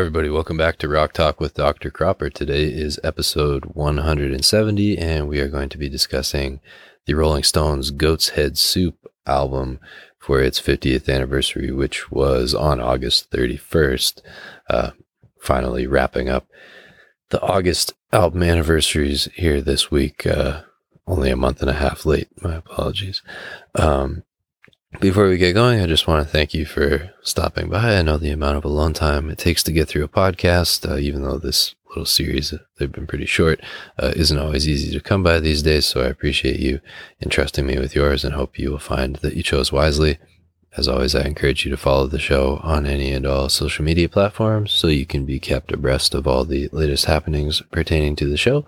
everybody. Welcome back to Rock Talk with Dr. Cropper. Today is episode 170, and we are going to be discussing the Rolling Stones Goat's Head Soup album for its 50th anniversary, which was on August 31st. Uh, finally wrapping up the August album anniversaries here this week. Uh, only a month and a half late. My apologies. Um, before we get going, I just want to thank you for stopping by. I know the amount of alone time it takes to get through a podcast, uh, even though this little series, they've been pretty short, uh, isn't always easy to come by these days. So I appreciate you entrusting me with yours and hope you will find that you chose wisely. As always, I encourage you to follow the show on any and all social media platforms so you can be kept abreast of all the latest happenings pertaining to the show.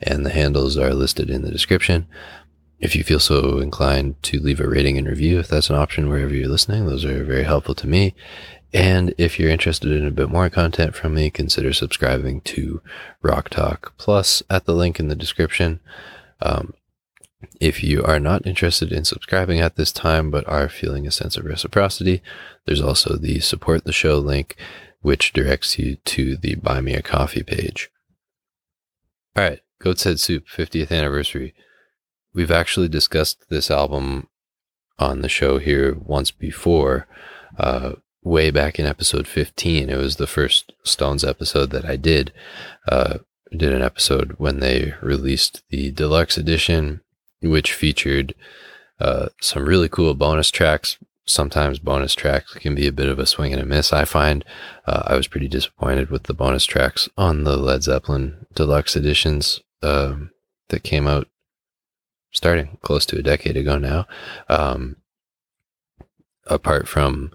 And the handles are listed in the description. If you feel so inclined to leave a rating and review, if that's an option wherever you're listening, those are very helpful to me. And if you're interested in a bit more content from me, consider subscribing to Rock Talk Plus at the link in the description. Um, if you are not interested in subscribing at this time, but are feeling a sense of reciprocity, there's also the support the show link, which directs you to the Buy Me a Coffee page. All right, Goat's Head Soup 50th anniversary. We've actually discussed this album on the show here once before, uh, way back in episode 15. It was the first Stones episode that I did. Uh, did an episode when they released the deluxe edition, which featured uh, some really cool bonus tracks. Sometimes bonus tracks can be a bit of a swing and a miss. I find uh, I was pretty disappointed with the bonus tracks on the Led Zeppelin deluxe editions um, that came out starting close to a decade ago now. Um, apart from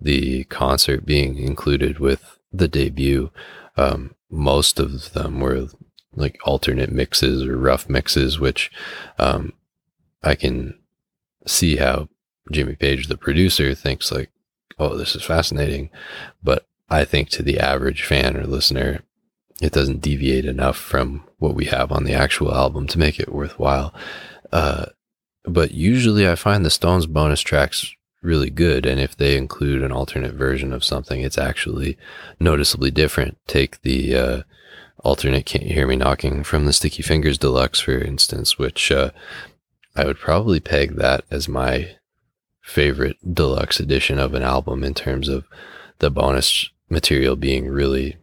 the concert being included with the debut, um, most of them were like alternate mixes or rough mixes, which um, I can see how Jimmy Page, the producer, thinks like, oh, this is fascinating. But I think to the average fan or listener, it doesn't deviate enough from what we have on the actual album to make it worthwhile. Uh, but usually I find the Stones bonus tracks really good. And if they include an alternate version of something, it's actually noticeably different. Take the uh, alternate Can't You Hear Me Knocking from the Sticky Fingers Deluxe, for instance, which uh, I would probably peg that as my favorite deluxe edition of an album in terms of the bonus material being really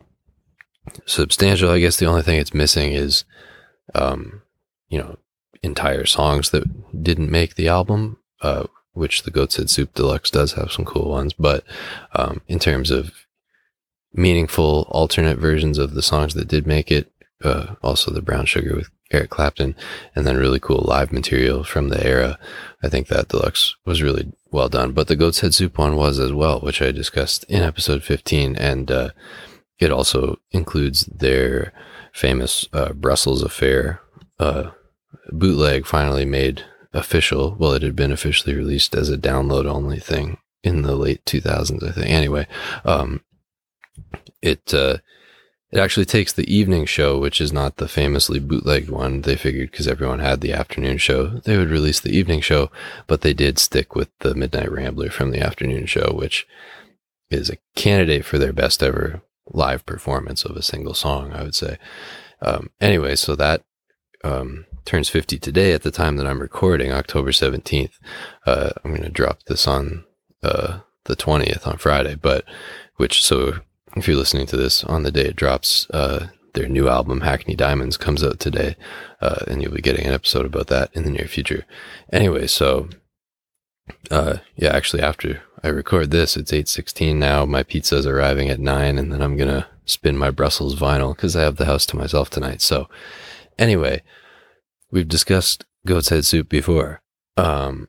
substantial. I guess the only thing it's missing is, um, you know, entire songs that didn't make the album, uh, which the Goat's Head Soup Deluxe does have some cool ones. But um, in terms of meaningful alternate versions of the songs that did make it, uh, also the Brown Sugar with Eric Clapton, and then really cool live material from the era. I think that deluxe was really well done. But the Goat's Head Soup one was as well, which I discussed in episode 15. And uh, it also includes their famous uh, Brussels affair uh, bootleg finally made official. Well, it had been officially released as a download only thing in the late 2000s, I think. Anyway, um, it uh, it actually takes the evening show, which is not the famously bootlegged one. They figured because everyone had the afternoon show, they would release the evening show, but they did stick with the Midnight Rambler from the afternoon show, which is a candidate for their best ever live performance of a single song, I would say. Um, anyway, so that um, turns 50 today at the time that I'm recording, October 17th. Uh, I'm going to drop this on uh, the 20th on Friday, but which, so if you're listening to this on the day it drops, uh, their new album, Hackney Diamonds, comes out today, uh, and you'll be getting an episode about that in the near future. Anyway, so uh, yeah, actually, after I record this, it's 8:16 now. My pizza's arriving at nine, and then I'm gonna spin my Brussels vinyl because I have the house to myself tonight. So, anyway, We've discussed goat's head soup before. Um,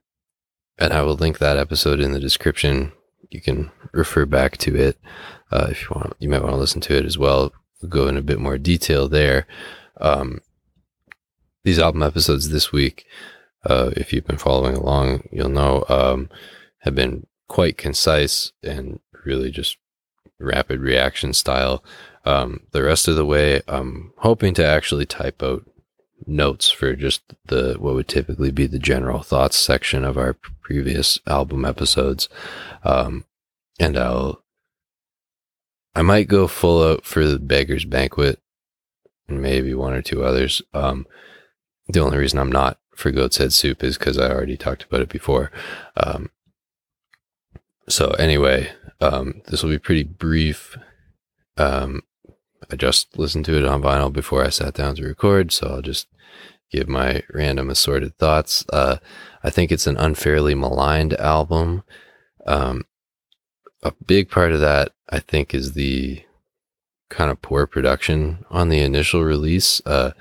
and I will link that episode in the description. You can refer back to it uh, if you want. You might want to listen to it as well. We'll go in a bit more detail there. Um, these album episodes this week, uh, if you've been following along, you'll know um, have been quite concise and really just rapid reaction style. Um, the rest of the way, I'm hoping to actually type out notes for just the what would typically be the general thoughts section of our previous album episodes um, and i'll I might go full out for the Beggar's Banquet and maybe one or two others. Um, the only reason I'm not for Goat's Head Soup is because I already talked about it before. Um, so anyway, um, this will be pretty brief. Um, I just listened to it on vinyl before I sat down to record, so I'll just give my random assorted thoughts. Uh, I think it's an unfairly maligned album. Um, a big part of that, I think, is the kind of poor production on the initial release. Uh,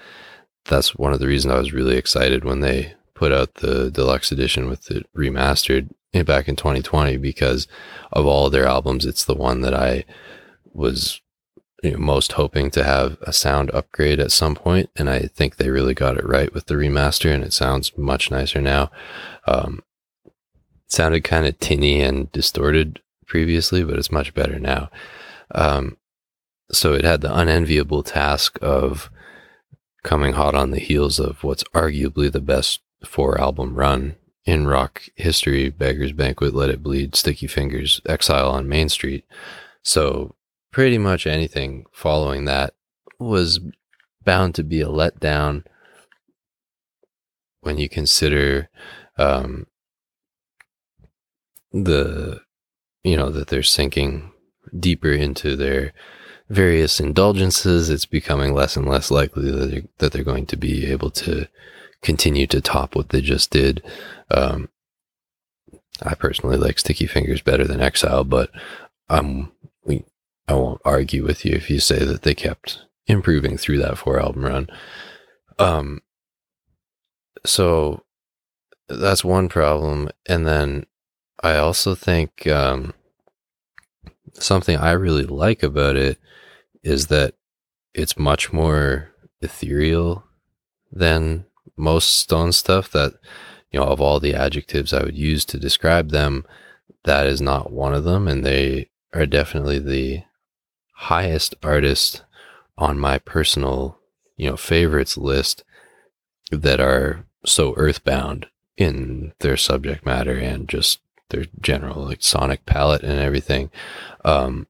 that's one of the reasons I was really excited when they put out the deluxe edition with it remastered back in 2020 because of all their albums, it's the one that I was you know, most hoping to have a sound upgrade at some point, and I think they really got it right with the remaster, and it sounds much nicer now. Um, it sounded kind of tinny and distorted previously, but it's much better now. Um, so it had the unenviable task of coming hot on the heels of what's arguably the best four album run in rock history Beggar's Banquet, Let It Bleed, Sticky Fingers, Exile on Main Street. So pretty much anything following that was bound to be a letdown when you consider um, the you know that they're sinking deeper into their various indulgences. It's becoming less and less likely that they're, that they're going to be able to continue to top what they just did. Um, i personally like sticky fingers better than exile but i'm I won't argue with you if you say that they kept improving through that four album run. Um, so that's one problem. And then I also think um, something I really like about it is that it's much more ethereal than most Stone stuff. That, you know, of all the adjectives I would use to describe them, that is not one of them. And they are definitely the highest artists on my personal, you know, favorites list that are so earthbound in their subject matter and just their general like sonic palette and everything. Um,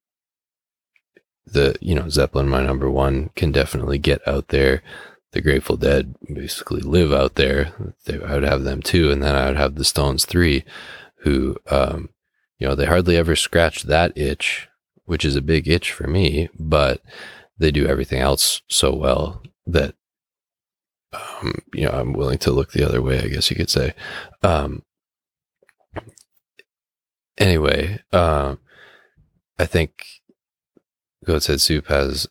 the you know Zeppelin, my number one, can definitely get out there. The Grateful Dead basically live out there. They, I would have them too, and then I would have the Stones three, who um, you know they hardly ever scratch that itch which is a big itch for me, but they do everything else so well that um, you know, I'm willing to look the other way, I guess you could say. Um, anyway, uh, I think Goat's Head Soup has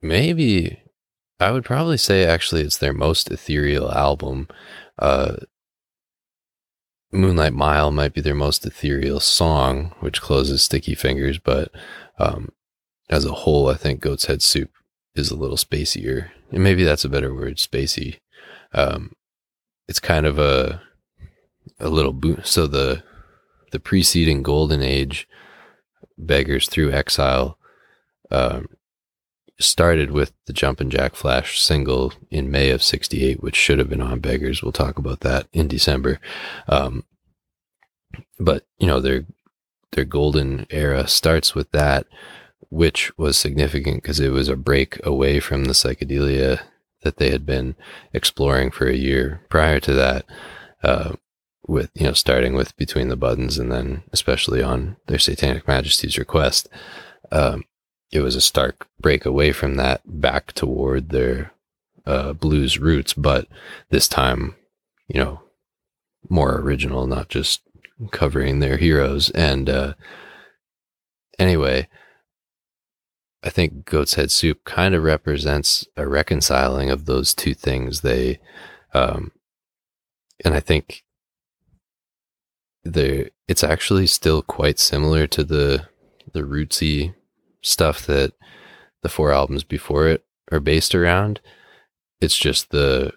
maybe, I would probably say actually it's their most ethereal album. Uh, Moonlight Mile might be their most ethereal song, which closes Sticky Fingers, but um, as a whole, I think Goat's Head Soup is a little spacier. And maybe that's a better word, spacey. Um, it's kind of a a little boot. So the the preceding golden age, beggars through exile, um, started with the Jumpin' Jack Flash single in May of 68, which should have been on Beggars. We'll talk about that in December. Um, but, you know, their, their golden era starts with that, which was significant because it was a break away from the psychedelia that they had been exploring for a year prior to that. Uh, with you know starting with between the buttons and then especially on their satanic majesty's request um, it was a stark break away from that back toward their uh, blues roots, but this time, you know, more original, not just covering their heroes. And uh, anyway, I think Goat's Head Soup kind of represents a reconciling of those two things. They, um, and I think they it's actually still quite similar to the the rootsy stuff that the four albums before it are based around. It's just the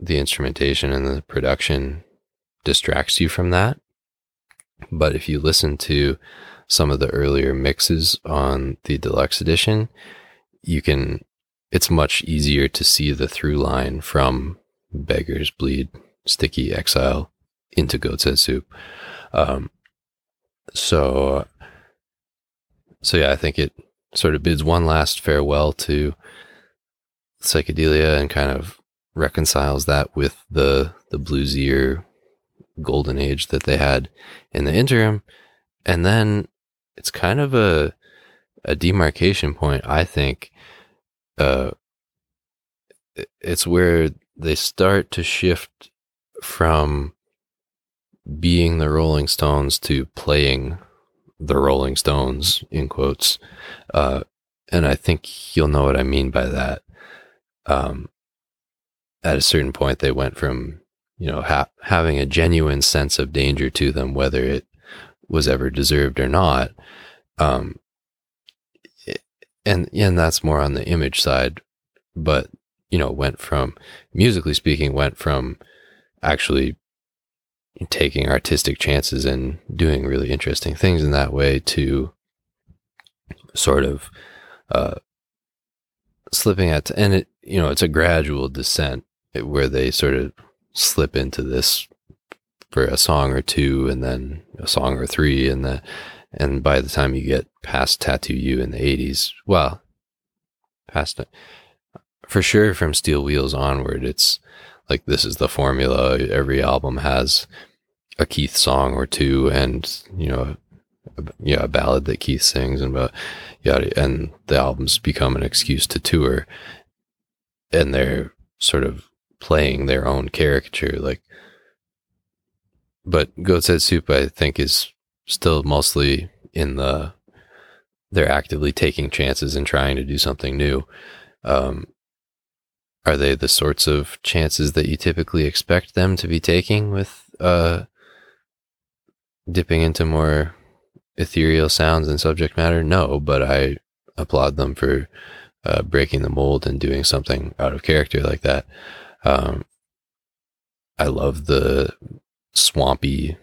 the instrumentation and the production distracts you from that. But if you listen to some of the earlier mixes on the deluxe edition, you can it's much easier to see the through line from Beggars Bleed, Sticky Exile into Goat's Head Soup. Um, so so yeah, I think it sort of bids one last farewell to psychedelia and kind of reconciles that with the the bluesier golden age that they had in the interim. And then it's kind of a a demarcation point, I think. Uh it's where they start to shift from being the Rolling Stones to playing the Rolling Stones in quotes. Uh, and I think you'll know what I mean by that. Um, at a certain point, they went from, you know, ha- having a genuine sense of danger to them, whether it was ever deserved or not. Um, and, and that's more on the image side, but, you know, went from, musically speaking, went from actually taking artistic chances and doing really interesting things in that way to sort of uh, slipping at and it you know it's a gradual descent where they sort of slip into this for a song or two and then a song or three and the and by the time you get past tattoo you in the 80s well past for sure from steel wheels onward it's like this is the formula. Every album has a Keith song or two, and you know, a, yeah, a ballad that Keith sings, and but yeah, and the albums become an excuse to tour, and they're sort of playing their own caricature, like. But Goat's Soup, I think, is still mostly in the they're actively taking chances and trying to do something new. Um, are they the sorts of chances that you typically expect them to be taking with uh, dipping into more ethereal sounds and subject matter? No, but I applaud them for uh, breaking the mold and doing something out of character like that. Um, I love the swampy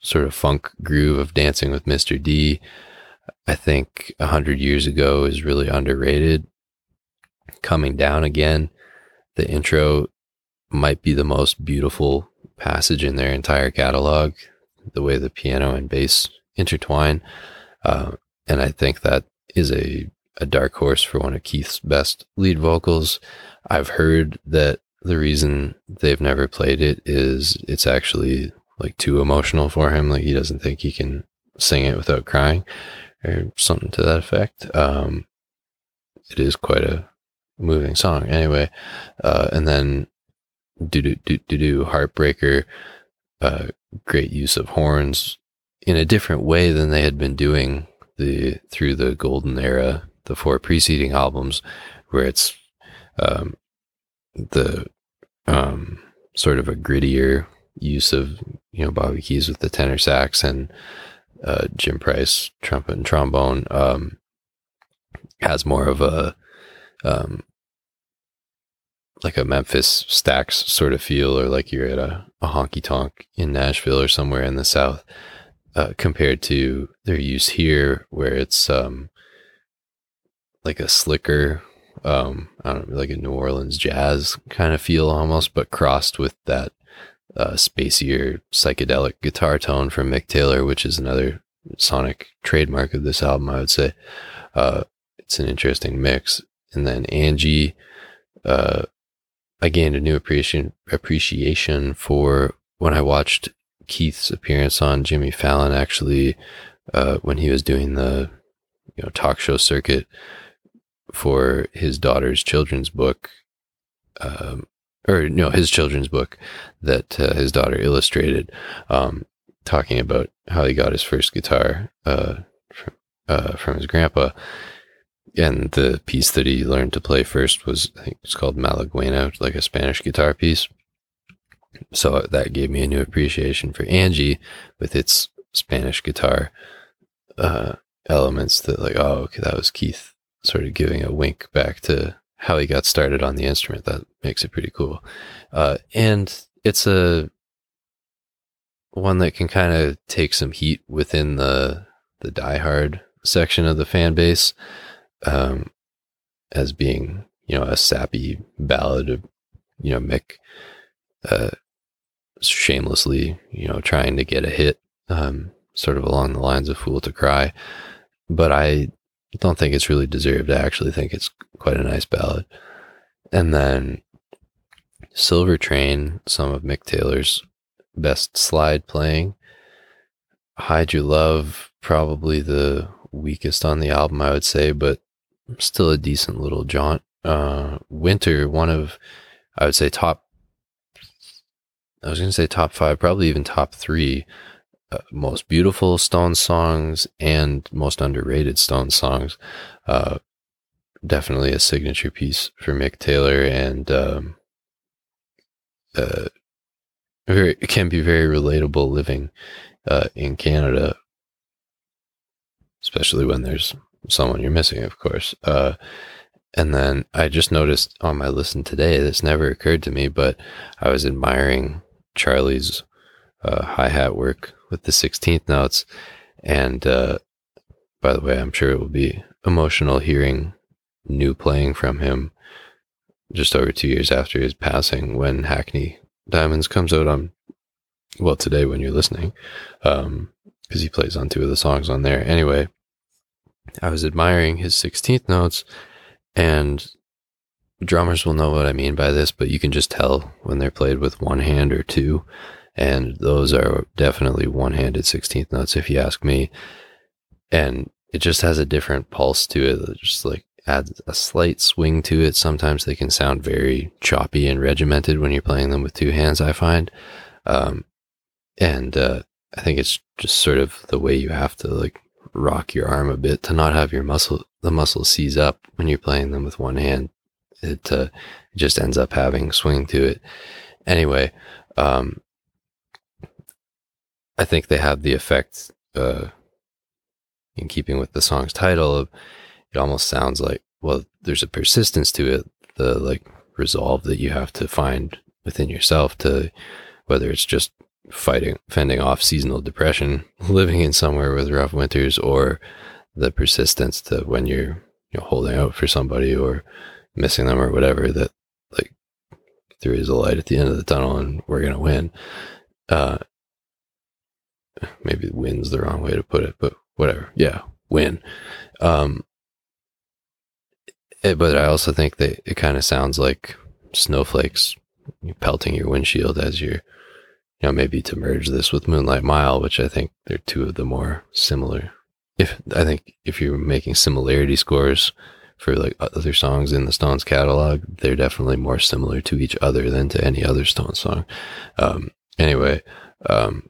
sort of funk groove of dancing with Mr. D. I think a hundred years ago is really underrated coming down again. The intro might be the most beautiful passage in their entire catalog, the way the piano and bass intertwine. Uh, and I think that is a, a dark horse for one of Keith's best lead vocals. I've heard that the reason they've never played it is it's actually like too emotional for him. Like he doesn't think he can sing it without crying or something to that effect. Um, it is quite a moving song anyway. Uh, and then do do do do do heartbreaker, uh, great use of horns in a different way than they had been doing the through the golden era, the four preceding albums, where it's um, the um, sort of a grittier use of you know Bobby Keys with the tenor sax and uh, Jim Price trumpet and trombone um, has more of a um, like a Memphis Stax sort of feel, or like you're at a, a honky tonk in Nashville or somewhere in the South, uh, compared to their use here, where it's um, like a slicker, um, I don't know, like a New Orleans jazz kind of feel almost, but crossed with that uh, spacier psychedelic guitar tone from Mick Taylor, which is another sonic trademark of this album, I would say. Uh, it's an interesting mix. And then Angie, uh, I gained a new appreciation appreciation for when I watched Keith's appearance on Jimmy Fallon. Actually, uh, when he was doing the you know talk show circuit for his daughter's children's book, um, or no, his children's book that uh, his daughter illustrated, um, talking about how he got his first guitar uh, from, uh, from his grandpa and the piece that he learned to play first was I think it's called Malaguena, like a Spanish guitar piece. So that gave me a new appreciation for Angie with its Spanish guitar uh, elements. That like, oh, okay, that was Keith sort of giving a wink back to how he got started on the instrument. That makes it pretty cool, uh, and it's a one that can kind of take some heat within the the diehard section of the fan base um, as being you know a sappy ballad of you know Mick uh, shamelessly you know trying to get a hit, um, sort of along the lines of "Fool to Cry." but I don't think it's really deserved. I actually think it's quite a nice ballad. And then Silver Train, some of Mick Taylor's best slide playing. Hide Your Love, probably the weakest on the album, I would say, but still a decent little jaunt. Uh, Winter, one of, I would say, top, I was going to say top five, probably even top three uh, most beautiful Stone songs and most underrated Stone songs. Uh, definitely a signature piece for Mick Taylor and um, uh, very it can be very relatable living uh, in Canada, especially when there's someone you're missing, of course. Uh, and then I just noticed on my listen today, this never occurred to me, but I was admiring Charlie's uh, hi hat work with the 16th notes. And uh, by the way, I'm sure it will be emotional hearing new playing from him just over two years after his passing when Hackney Diamonds comes out on, well, today when you're listening, because um, he plays on two of the songs on there. Anyway, I was admiring his 16th notes, and drummers will know what I mean by this, but you can just tell when they're played with one hand or two. And those are definitely one handed 16th notes, if you ask me. And it just has a different pulse to it. Just like adds a slight swing to it. Sometimes they can sound very choppy and regimented when you're playing them with two hands, I find. Um, and uh, I think it's just sort of the way you have to like rock your arm a bit to not have your muscle, the muscle seize up when you're playing them with one hand. It, uh, just ends up having swing to it. Anyway, um, I think they have the effect, uh, in keeping with the song's title of it almost sounds like well there's a persistence to it the like resolve that you have to find within yourself to whether it's just fighting fending off seasonal depression living in somewhere with rough winters or the persistence to when you're you know holding out for somebody or missing them or whatever that like there is a light at the end of the tunnel and we're to win. Uh maybe win's the wrong way to put it but whatever. Yeah win. Um it, but I also think that it kind of sounds like snowflakes pelting your windshield as you're, you know, maybe to merge this with Moonlight Mile, which I think they're two of the more similar. If I think if you're making similarity scores for like other songs in the Stones catalog, they're definitely more similar to each other than to any other Stones song. Um, anyway, um,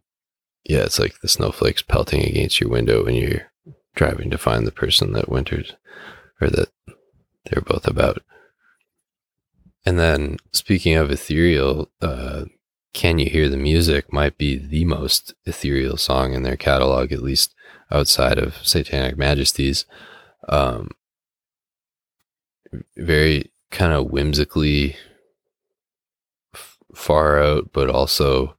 yeah, it's like the snowflakes pelting against your window when you're driving to find the person that wintered or that they're both about. And then speaking of ethereal, uh, Can You Hear the Music might be the most ethereal song in their catalog, at least outside of Satanic Majesties. Um, very kind of whimsically f- far out, but also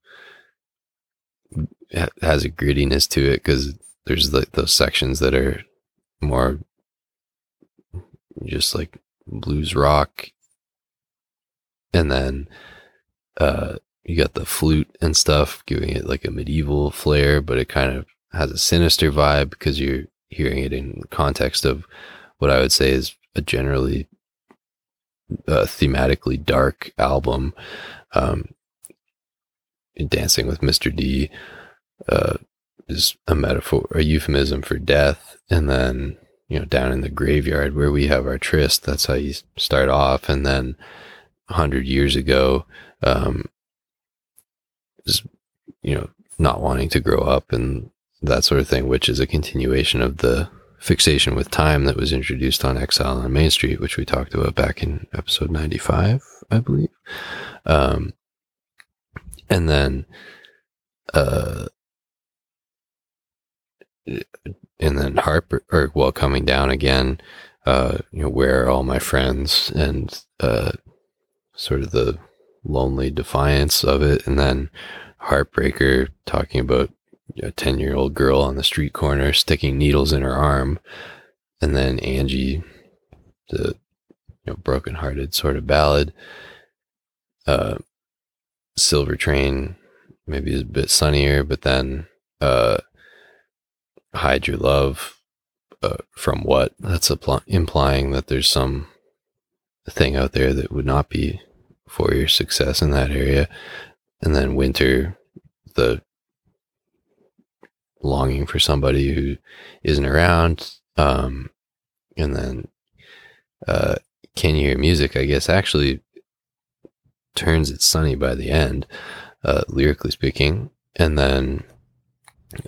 has a grittiness to it because there's like those sections that are more just like blues rock. And then uh, you got the flute and stuff, giving it like a medieval flair, but it kind of has a sinister vibe because you're hearing it in context of what I would say is a generally uh, thematically dark album. Um, Dancing with Mr. D uh, is a metaphor, a euphemism for death. And then you know, down in the graveyard where we have our tryst. That's how you start off. And then a hundred years ago, um, you know, not wanting to grow up and that sort of thing, which is a continuation of the fixation with time that was introduced on Exile on Main Street, which we talked about back in episode 95, I believe. Um, and then, uh, and then Harper or well coming down again, uh, you know, where are all my friends and uh, sort of the lonely defiance of it, and then Heartbreaker talking about a ten year old girl on the street corner sticking needles in her arm, and then Angie, the you know broken hearted sort of ballad. Uh, Silver Train maybe is a bit sunnier, but then uh, Hide Your Love uh, from what? That's pl- implying that there's some thing out there that would not be for your success in that area. And then winter, the longing for somebody who isn't around. Um, and then, uh, can you hear music? I guess actually turns it sunny by the end, uh, lyrically speaking. And then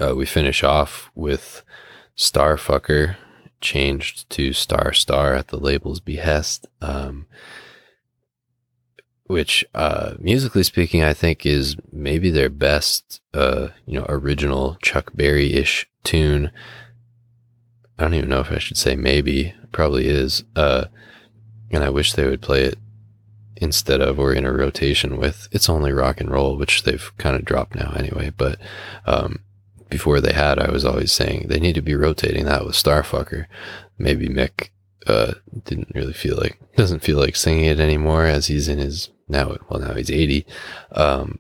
uh, we finish off with Starfucker changed to Star Star at the label's behest, um, which, uh, musically speaking, I think is maybe their best, uh, you know, original Chuck Berry ish tune. I don't even know if I should say maybe, probably is. Uh, and I wish they would play it instead of or in a rotation with It's Only Rock and Roll, which they've kind of dropped now anyway. But um, before they had, I was always saying they need to be rotating that with Starfucker. Maybe Mick uh, didn't really feel like, doesn't feel like singing it anymore as he's in his now, well, now he's 80. Um,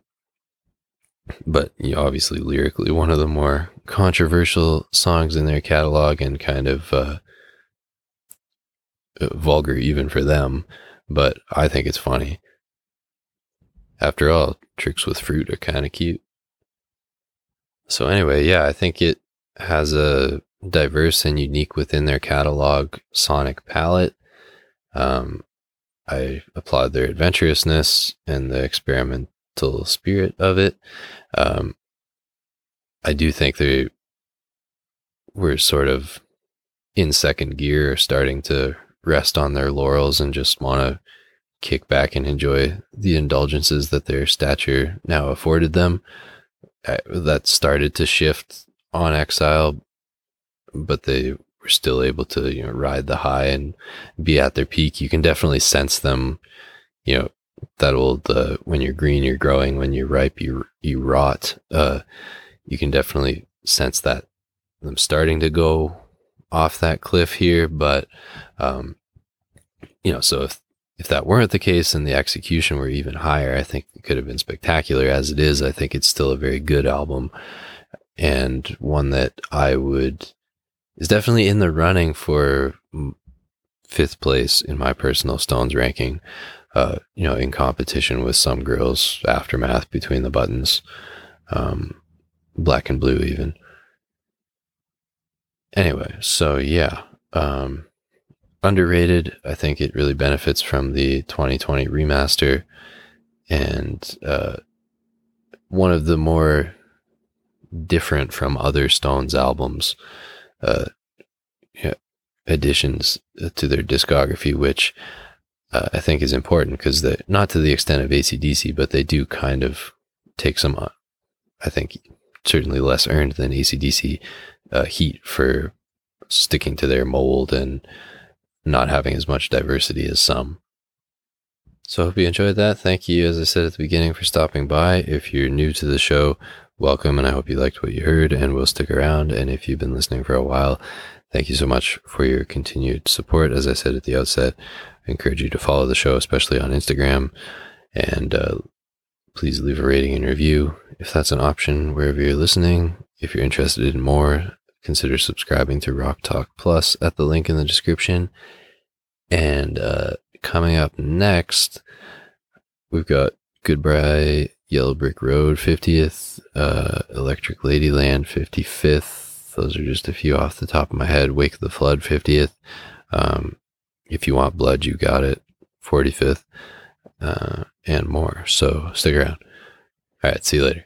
but you know, obviously lyrically one of the more controversial songs in their catalog and kind of uh, vulgar even for them but I think it's funny. After all, tricks with fruit are kind of cute. So, anyway, yeah, I think it has a diverse and unique within their catalog sonic palette. Um, I applaud their adventurousness and the experimental spirit of it. Um, I do think they were sort of in second gear, starting to rest on their laurels and just want to kick back and enjoy the indulgences that their stature now afforded them. That started to shift on Exile, but they were still able to you know ride the high and be at their peak. You can definitely sense them, you know, that old uh, when you're green you're growing, when you're ripe you you rot. Uh, you can definitely sense that them starting to go off that cliff here, but um, you know, so if if that weren't the case and the execution were even higher, I think it could have been spectacular. As it is, I think it's still a very good album and one that I would is definitely in the running for fifth place in my personal Stones ranking. Uh, you know, in competition with some girls, aftermath between the buttons, um, black and blue, even. Anyway, so yeah, um, underrated. I think it really benefits from the 2020 remaster and uh, one of the more different from other Stones albums uh, yeah, additions to their discography, which uh, I think is important because not to the extent of AC/DC, but they do kind of take some, uh, I think, certainly less earned than AC/DC uh, heat for sticking to their mold and not having as much diversity as some. So I hope you enjoyed that. Thank you, as I said at the beginning, for stopping by. If you're new to the show, welcome, and I hope you liked what you heard and will stick around. And if you've been listening for a while, thank you so much for your continued support. As I said at the outset, I encourage you to follow the show, especially on Instagram, and uh, please leave a rating and review if that's an option wherever you're listening. If you're interested in more, consider subscribing to Rock Talk Plus at the link in the description. And uh, coming up next, we've got Goodbye Yellow Brick Road 50th, uh, Electric Ladyland 55th. Those are just a few off the top of my head. Wake of the Flood 50th. Um, if you want blood, you got it 45th, uh, and more. So stick around. All right, see you later.